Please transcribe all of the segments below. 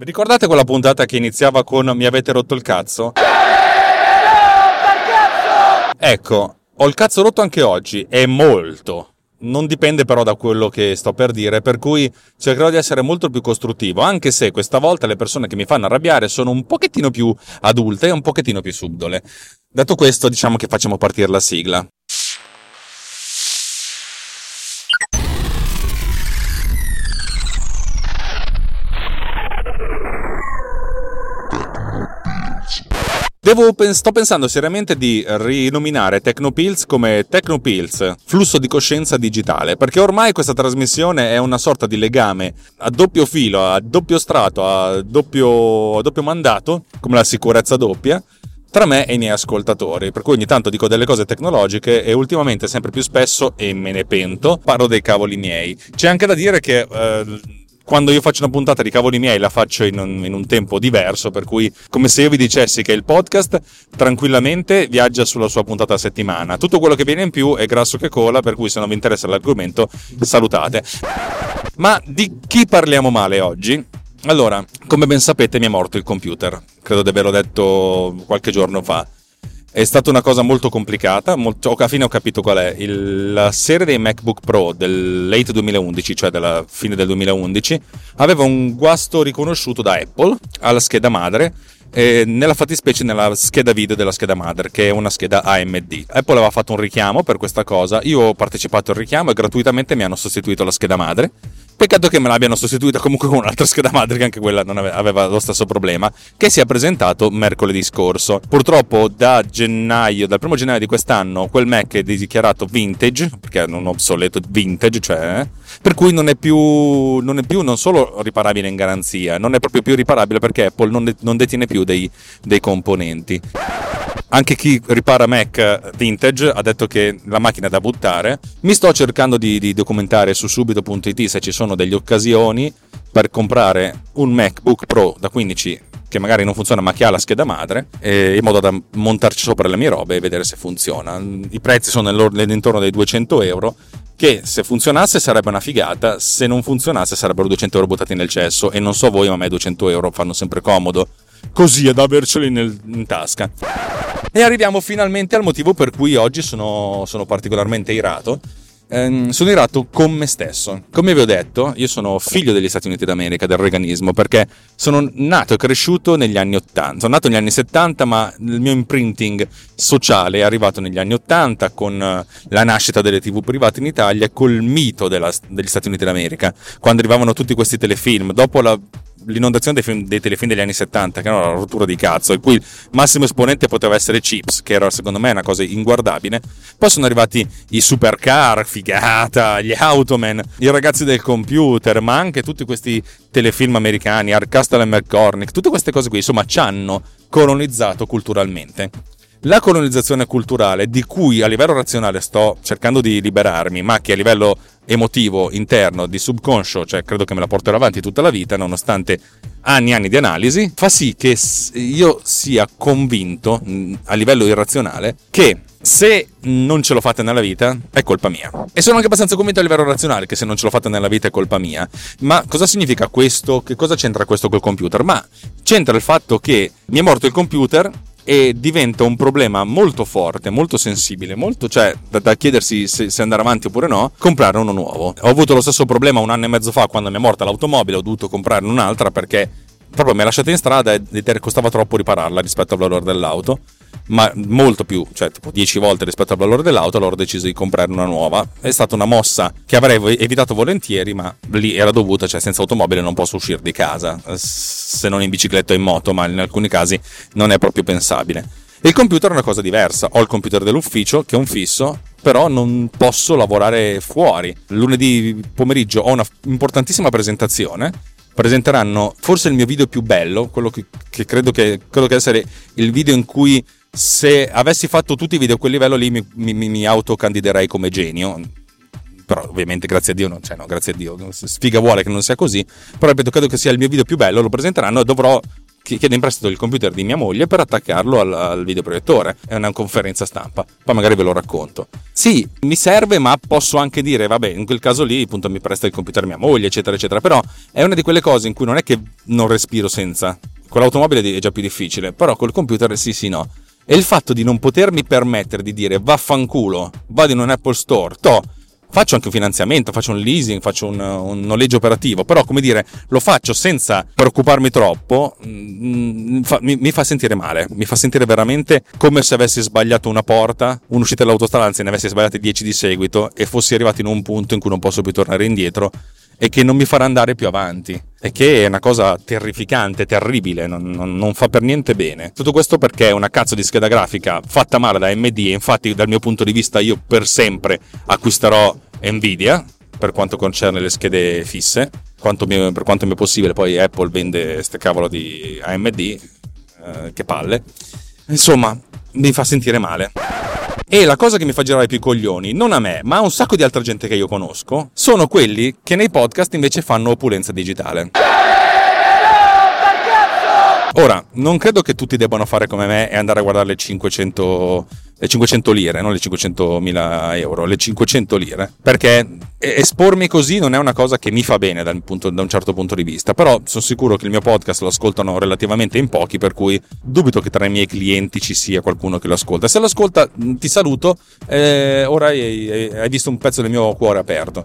Vi ricordate quella puntata che iniziava con Mi avete rotto il cazzo? Ecco, ho il cazzo rotto anche oggi, e molto. Non dipende però da quello che sto per dire, per cui cercherò di essere molto più costruttivo, anche se questa volta le persone che mi fanno arrabbiare sono un pochettino più adulte e un pochettino più subdole. Detto questo, diciamo che facciamo partire la sigla. Devo, sto pensando seriamente di rinominare Tecnopills come Tecnopills, flusso di coscienza digitale, perché ormai questa trasmissione è una sorta di legame a doppio filo, a doppio strato, a doppio, a doppio mandato, come la sicurezza doppia, tra me e i miei ascoltatori, per cui ogni tanto dico delle cose tecnologiche e ultimamente sempre più spesso, e me ne pento, parlo dei cavoli miei. C'è anche da dire che... Eh, quando io faccio una puntata di cavoli miei la faccio in un, in un, tempo diverso, per cui come se io vi dicessi che il podcast tranquillamente viaggia sulla sua puntata a settimana. Tutto quello che viene in più è grasso che cola, per cui se non vi interessa l'argomento salutate. Ma di chi parliamo male oggi? Allora, come ben sapete mi è morto il computer, credo di averlo detto qualche giorno fa. È stata una cosa molto complicata, molto, alla fine ho capito qual è. Il, la serie dei MacBook Pro del late 2011, cioè della fine del 2011, aveva un guasto riconosciuto da Apple alla scheda madre eh, nella fattispecie nella scheda video della scheda madre, che è una scheda AMD. Apple aveva fatto un richiamo per questa cosa, io ho partecipato al richiamo e gratuitamente mi hanno sostituito la scheda madre Peccato che me l'abbiano sostituita comunque con un'altra scheda madre che anche quella non aveva lo stesso problema, che si è presentato mercoledì scorso. Purtroppo da gennaio, dal primo gennaio di quest'anno, quel Mac è dichiarato vintage, perché è un obsoleto vintage, cioè, per cui non è più non, è più, non solo riparabile in garanzia, non è proprio più riparabile perché Apple non, de- non detiene più dei, dei componenti anche chi ripara Mac vintage ha detto che la macchina è da buttare. Mi sto cercando di, di documentare su subito.it se ci sono delle occasioni per comprare un MacBook Pro da 15 che magari non funziona ma che ha la scheda madre eh, in modo da montarci sopra le mie robe e vedere se funziona. I prezzi sono nell'intorno dei 200 euro che se funzionasse sarebbe una figata, se non funzionasse sarebbero 200 euro buttati nel cesso e non so voi ma a me 200 euro fanno sempre comodo così ad averceli nel, in tasca. E arriviamo finalmente al motivo per cui oggi sono, sono particolarmente irato. Ehm, sono irato con me stesso. Come vi ho detto, io sono figlio degli Stati Uniti d'America, del reganismo, perché sono nato e cresciuto negli anni 80. Sono nato negli anni 70, ma il mio imprinting sociale è arrivato negli anni 80 con eh, la nascita delle tv private in Italia e col mito della, degli Stati Uniti d'America, quando arrivavano tutti questi telefilm. Dopo la l'inondazione dei, dei, telefilm degli anni 70, che era una rottura di cazzo, il cui massimo esponente poteva essere Chips, che era secondo me una cosa inguardabile. Poi sono arrivati i supercar, figata, gli Automan, i ragazzi del computer, ma anche tutti questi telefilm americani, Art Castle e McCormick, tutte queste cose qui, insomma, ci hanno colonizzato culturalmente. La colonizzazione culturale, di cui a livello razionale sto cercando di liberarmi, ma che a livello emotivo interno, di subconscio, cioè credo che me la porterò avanti tutta la vita, nonostante anni e anni di analisi, fa sì che io sia convinto a livello irrazionale che se non ce l'ho fatta nella vita è colpa mia. E sono anche abbastanza convinto a livello razionale che se non ce l'ho fatta nella vita è colpa mia. Ma cosa significa questo? Che cosa c'entra questo col computer? Ma c'entra il fatto che mi è morto il computer e diventa un problema molto forte, molto sensibile, molto, cioè da, da chiedersi se, se, andare avanti oppure no, comprare uno nuovo. Ho avuto lo stesso problema un anno e mezzo fa quando mi è morta l'automobile, ho dovuto comprarne un'altra perché proprio mi ha lasciato in strada e costava troppo ripararla rispetto al valore dell'auto ma molto più, cioè tipo 10 volte rispetto al valore dell'auto, allora ho deciso di comprare una nuova. È stata una mossa che avrei evitato volentieri, ma lì era dovuta, cioè senza automobile non posso uscire di casa, se non in bicicletta o in moto, ma in alcuni casi non è proprio pensabile. Il computer è una cosa diversa, ho il computer dell'ufficio che è un fisso, però non posso lavorare fuori. Lunedì pomeriggio ho una importantissima presentazione presenteranno forse il mio video più bello, quello che, che credo che, quello che essere il video in cui se avessi fatto tutti i video a quel livello lì mi, mi, mi autocandiderei come genio però ovviamente grazie a Dio non c'è, cioè, no, grazie a Dio, sfiga vuole che non sia così, però ripeto, credo che sia il mio video più bello, lo presenteranno e dovrò chiedo in prestito il computer di mia moglie per attaccarlo al, al videoproiettore. È una conferenza stampa, poi magari ve lo racconto. Sì, mi serve, ma posso anche dire, vabbè, in quel caso lì appunto mi presta il computer mia moglie, eccetera, eccetera. Però è una di quelle cose in cui non è che non respiro senza. Con l'automobile è già più difficile, però col computer sì, sì, no. E il fatto di non potermi permettere di dire vaffanculo, vado in un Apple Store, to, faccio anche un finanziamento, faccio un leasing, faccio un, un, noleggio operativo, però come dire, lo faccio senza preoccuparmi troppo, mm, fa, mi, mi, fa sentire male, mi fa sentire veramente come se avessi sbagliato una porta, un'uscita dell'autostrada, anzi ne avessi sbagliate 10 di seguito e fossi arrivato in un punto in cui non posso più tornare indietro e che non mi farà andare più avanti. E che è una cosa terrificante, terribile, non, non, non, fa per niente bene. Tutto questo perché è una cazzo di scheda grafica fatta male da AMD e infatti dal mio punto di vista io per sempre acquisterò Nvidia per quanto concerne le schede fisse, quanto mi, per quanto mi è possibile poi Apple vende queste cavolo di AMD, eh, che palle. Insomma, mi fa sentire male. E la cosa che mi fa girare più i coglioni, non a me, ma a un sacco di altra gente che io conosco, sono quelli che nei podcast invece fanno opulenza digitale. Ora, non credo che tutti debbano fare come me e andare a guardare le 500 le 500 lire, non le 500 mila euro, le 500 lire, perché espormi così non è una cosa che mi fa bene punto, da un, certo punto di vista, però sono sicuro che il mio podcast lo ascoltano relativamente in pochi, per cui dubito che tra i miei clienti ci sia qualcuno che lo ascolta. Se lo ascolta ti saluto, eh, ora hai, hai visto un pezzo del mio cuore aperto.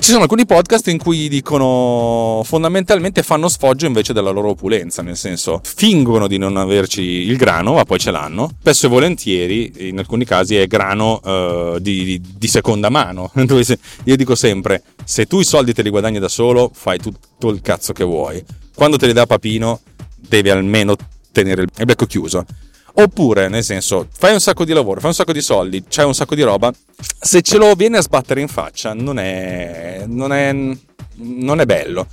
Ci sono alcuni podcast in cui dicono fondamentalmente fanno sfoggio invece della loro opulenza, nel senso fingono di non averci il grano, ma poi ce l'hanno. Spesso e volentieri, in alcuni casi, è grano uh, di, di, di, seconda mano. Io dico sempre: se tu i soldi te li guadagni da solo, fai tutto il cazzo che vuoi. Quando te li dà Papino, devi almeno tenere il becco chiuso. Oppure, nel senso, fai un sacco di lavoro, fai un sacco di soldi, c'hai un sacco di roba, se ce lo viene a sbattere in faccia non è, non è, non è bello.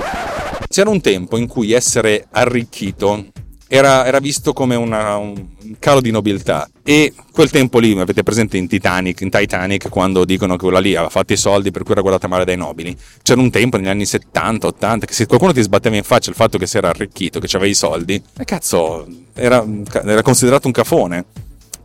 C'era un tempo in cui essere arricchito era, era visto come una, un calo di nobiltà. E quel tempo lì, avete presente in Titanic, in Titanic, quando dicono che quella lì aveva fatto i soldi per cui era guardata male dai nobili. C'era un tempo negli anni 70, 80, che se qualcuno ti sbatteva in faccia il fatto che si era arricchito, che aveva i soldi, e cazzo, era, era considerato un cafone.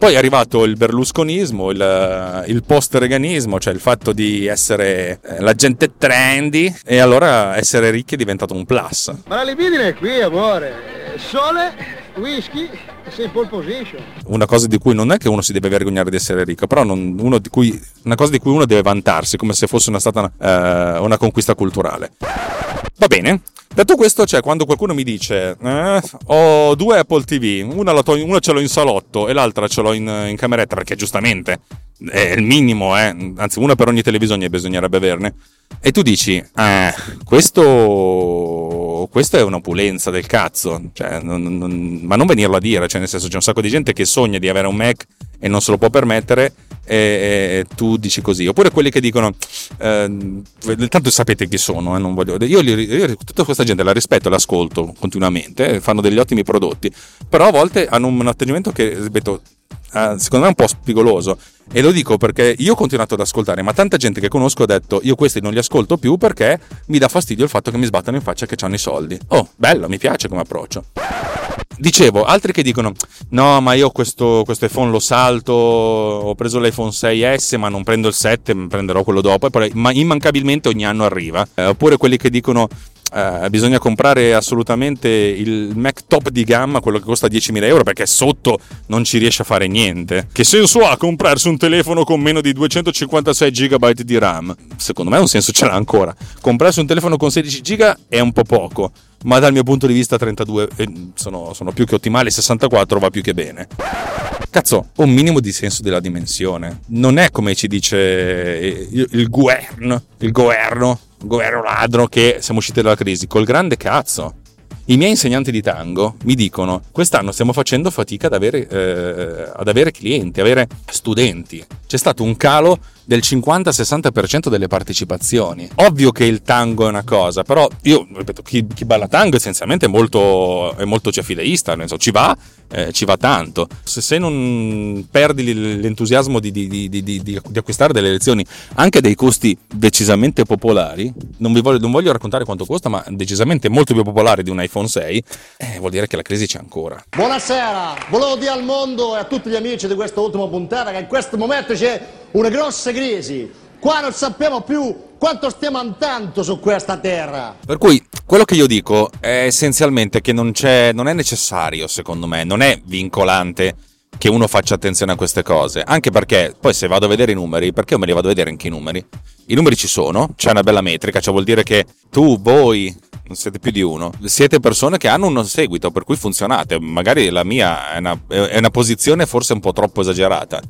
Poi è arrivato il berlusconismo, il, il post-reganismo, cioè il fatto di essere eh, la gente trendy e allora essere ricchi è diventato un plus. Ma la libidine è qui, amore. Sole, whisky, sei in pole position. Una cosa di cui non è che uno si deve vergognare di essere ricco, però non, cui, una cosa di cui uno deve vantarsi, come se fosse una, stata una, uh, una conquista culturale. Va bene, Detto questo, cioè, quando qualcuno mi dice eh, ho due Apple TV, una, to- una, ce l'ho in salotto e l'altra ce l'ho in, in cameretta, perché giustamente è il minimo, eh? anzi una per ogni televisione bisognerebbe averne, e tu dici, eh, questo, questo è un'opulenza del cazzo, cioè, non, non, ma non venirlo a dire, cioè nel senso c'è un sacco di gente che sogna di avere un Mac e non se lo può permettere e, e tu dici così. Oppure quelli che dicono, eh, tanto sapete chi sono, eh, non voglio, io, io, tutta questa gente la rispetto, l'ascolto continuamente, fanno degli ottimi prodotti, però a volte hanno un atteggiamento che, ripeto, eh, secondo me è un po' spigoloso. E lo dico perché io ho continuato ad ascoltare, ma tanta gente che conosco ha detto io questi non li ascolto più perché mi dà fastidio il fatto che mi sbattano in faccia che hanno i soldi. Oh, bello, mi piace come approccio. Dicevo, altri che dicono no, ma io questo, questo iPhone lo salto, ho preso l'iPhone 6S ma non prendo il 7, prenderò quello dopo, e poi ma immancabilmente ogni anno arriva. Eh, oppure quelli che dicono Uh, bisogna comprare assolutamente il Mac top di gamma, quello che costa 10.000 euro, perché sotto non ci riesce a fare niente. Che senso ha comprarsi un telefono con meno di 256 GB di RAM? Secondo me un senso ce l'ha ancora. Comprarsi un telefono con 16 GB è un po' poco, ma dal mio punto di vista 32 eh, sono, sono più che ottimali, 64 va più che bene. Cazzo, un minimo di senso della dimensione. Non è come ci dice il, il governo, il governo governo ladro che siamo usciti dalla crisi, col grande cazzo. I miei insegnanti di tango mi dicono: quest'anno stiamo facendo fatica ad avere, eh, ad avere clienti, avere studenti. C'è stato un calo del 50-60% delle partecipazioni. Ovvio che il tango è una cosa, però io ripeto, chi, chi balla tango essenzialmente è molto, è molto ciafileista, nel senso, ci va, eh, ci va tanto. Se, se, non perdi l'entusiasmo di, di, di, di, acquistare delle lezioni anche dei costi decisamente popolari, non, vi voglio, non voglio raccontare quanto costa, ma decisamente molto più popolare di un iPhone 6, eh, vuol dire che la crisi c'è ancora. Buonasera, volevo dire al mondo e a tutti gli amici di questa ultima puntata che in questo momento c'è una grossa crisi. Qua non sappiamo più quanto stiamo andando su questa terra. Per cui quello che io dico è essenzialmente che non, non è necessario, secondo me, non è vincolante che uno faccia attenzione a queste cose. Anche perché poi se vado a vedere i numeri, perché io me li vado a vedere anche i numeri? I numeri ci sono, c'è una bella metrica, cioè vuol dire che tu, voi, non siete più di uno, siete persone che hanno un seguito, per cui funzionate. Magari la mia è una, è una posizione forse un po' troppo esagerata.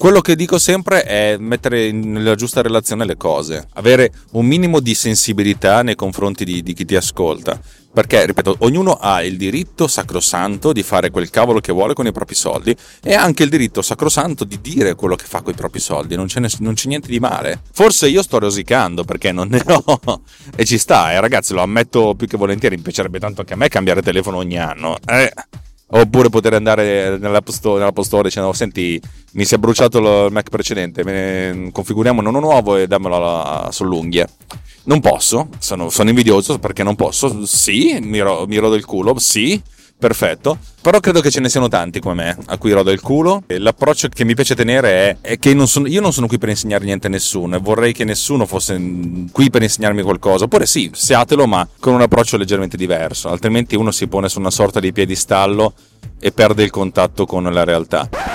Quello che dico sempre è mettere nella giusta relazione le cose, avere un minimo di sensibilità nei confronti di, di chi ti ascolta. Perché, ripeto, ognuno ha il diritto sacrosanto di fare quel cavolo che vuole con i propri soldi e anche il diritto sacrosanto di dire quello che fa con i propri soldi, non c'è, non c'è niente di male. Forse io sto rosicando perché non ne ho e ci sta, eh, ragazzi, lo ammetto più che volentieri, mi piacerebbe tanto anche a me cambiare telefono ogni anno. Eh Oppure poter andare nell'app store, nell'app store dicendo: Senti, mi si è bruciato il Mac precedente, ne, configuriamo uno nuovo e dammelo sull'unghia. Non posso, sono, sono, invidioso perché non posso. Sì, mi, ro, mi rodo il culo, sì, perfetto. Però credo che ce ne siano tanti come me a cui rodo il culo. E l'approccio che mi piace tenere è, è che non sono, io non sono qui per insegnare niente a nessuno e vorrei che nessuno fosse qui per insegnarmi qualcosa. Oppure sì, siatelo, ma con un approccio leggermente diverso. Altrimenti uno si pone su una sorta di piedistallo e perde il contatto con la realtà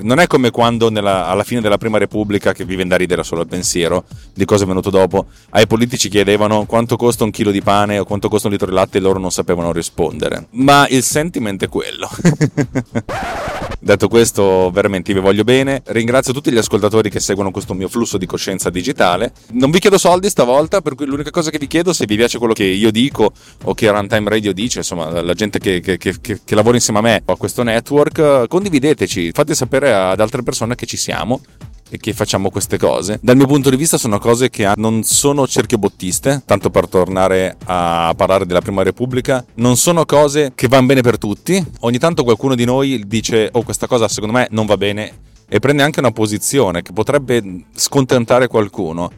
non è come quando nella, alla fine della prima repubblica, che vi viene da ridere solo al pensiero di cosa è venuto dopo, ai politici chiedevano quanto costa un chilo di pane o quanto costa un litro di latte e loro non sapevano rispondere. Ma il sentiment è quello. Detto questo, veramente vi voglio bene. Ringrazio tutti gli ascoltatori che seguono questo mio flusso di coscienza digitale. Non vi chiedo soldi stavolta, per cui l'unica cosa che vi chiedo, se vi piace quello che io dico o che Runtime Radio dice, insomma, la gente che, che, che, che lavora insieme a me a questo network, condivideteci, fate sapere ad altre persone che ci siamo e che facciamo queste cose. Dal mio punto di vista sono cose che non sono cerchiobottiste, tanto per tornare a parlare della Prima Repubblica, non sono cose che vanno bene per tutti. Ogni tanto qualcuno di noi dice "Oh, questa cosa secondo me non va bene" e prende anche una posizione che potrebbe scontentare qualcuno.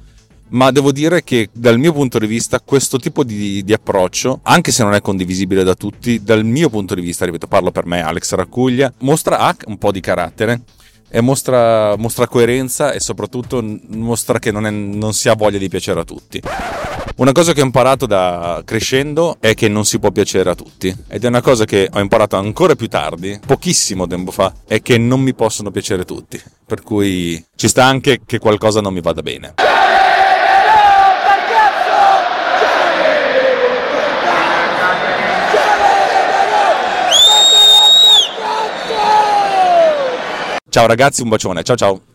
Ma devo dire che dal mio punto di vista questo tipo di, di, approccio, anche se non è condivisibile da tutti, dal mio punto di vista, ripeto, parlo per me, Alex Raccuglia, mostra ha un po' di carattere mostra, mostra, coerenza e soprattutto mostra che non, è, non, si ha voglia di piacere a tutti. Una cosa che ho imparato da crescendo è che non si può piacere a tutti ed è una cosa che ho imparato ancora più tardi, pochissimo tempo fa, è che non mi possono piacere tutti. Per cui ci sta anche che qualcosa non mi vada bene. Ciao ragazzi, un bacione. Ciao ciao.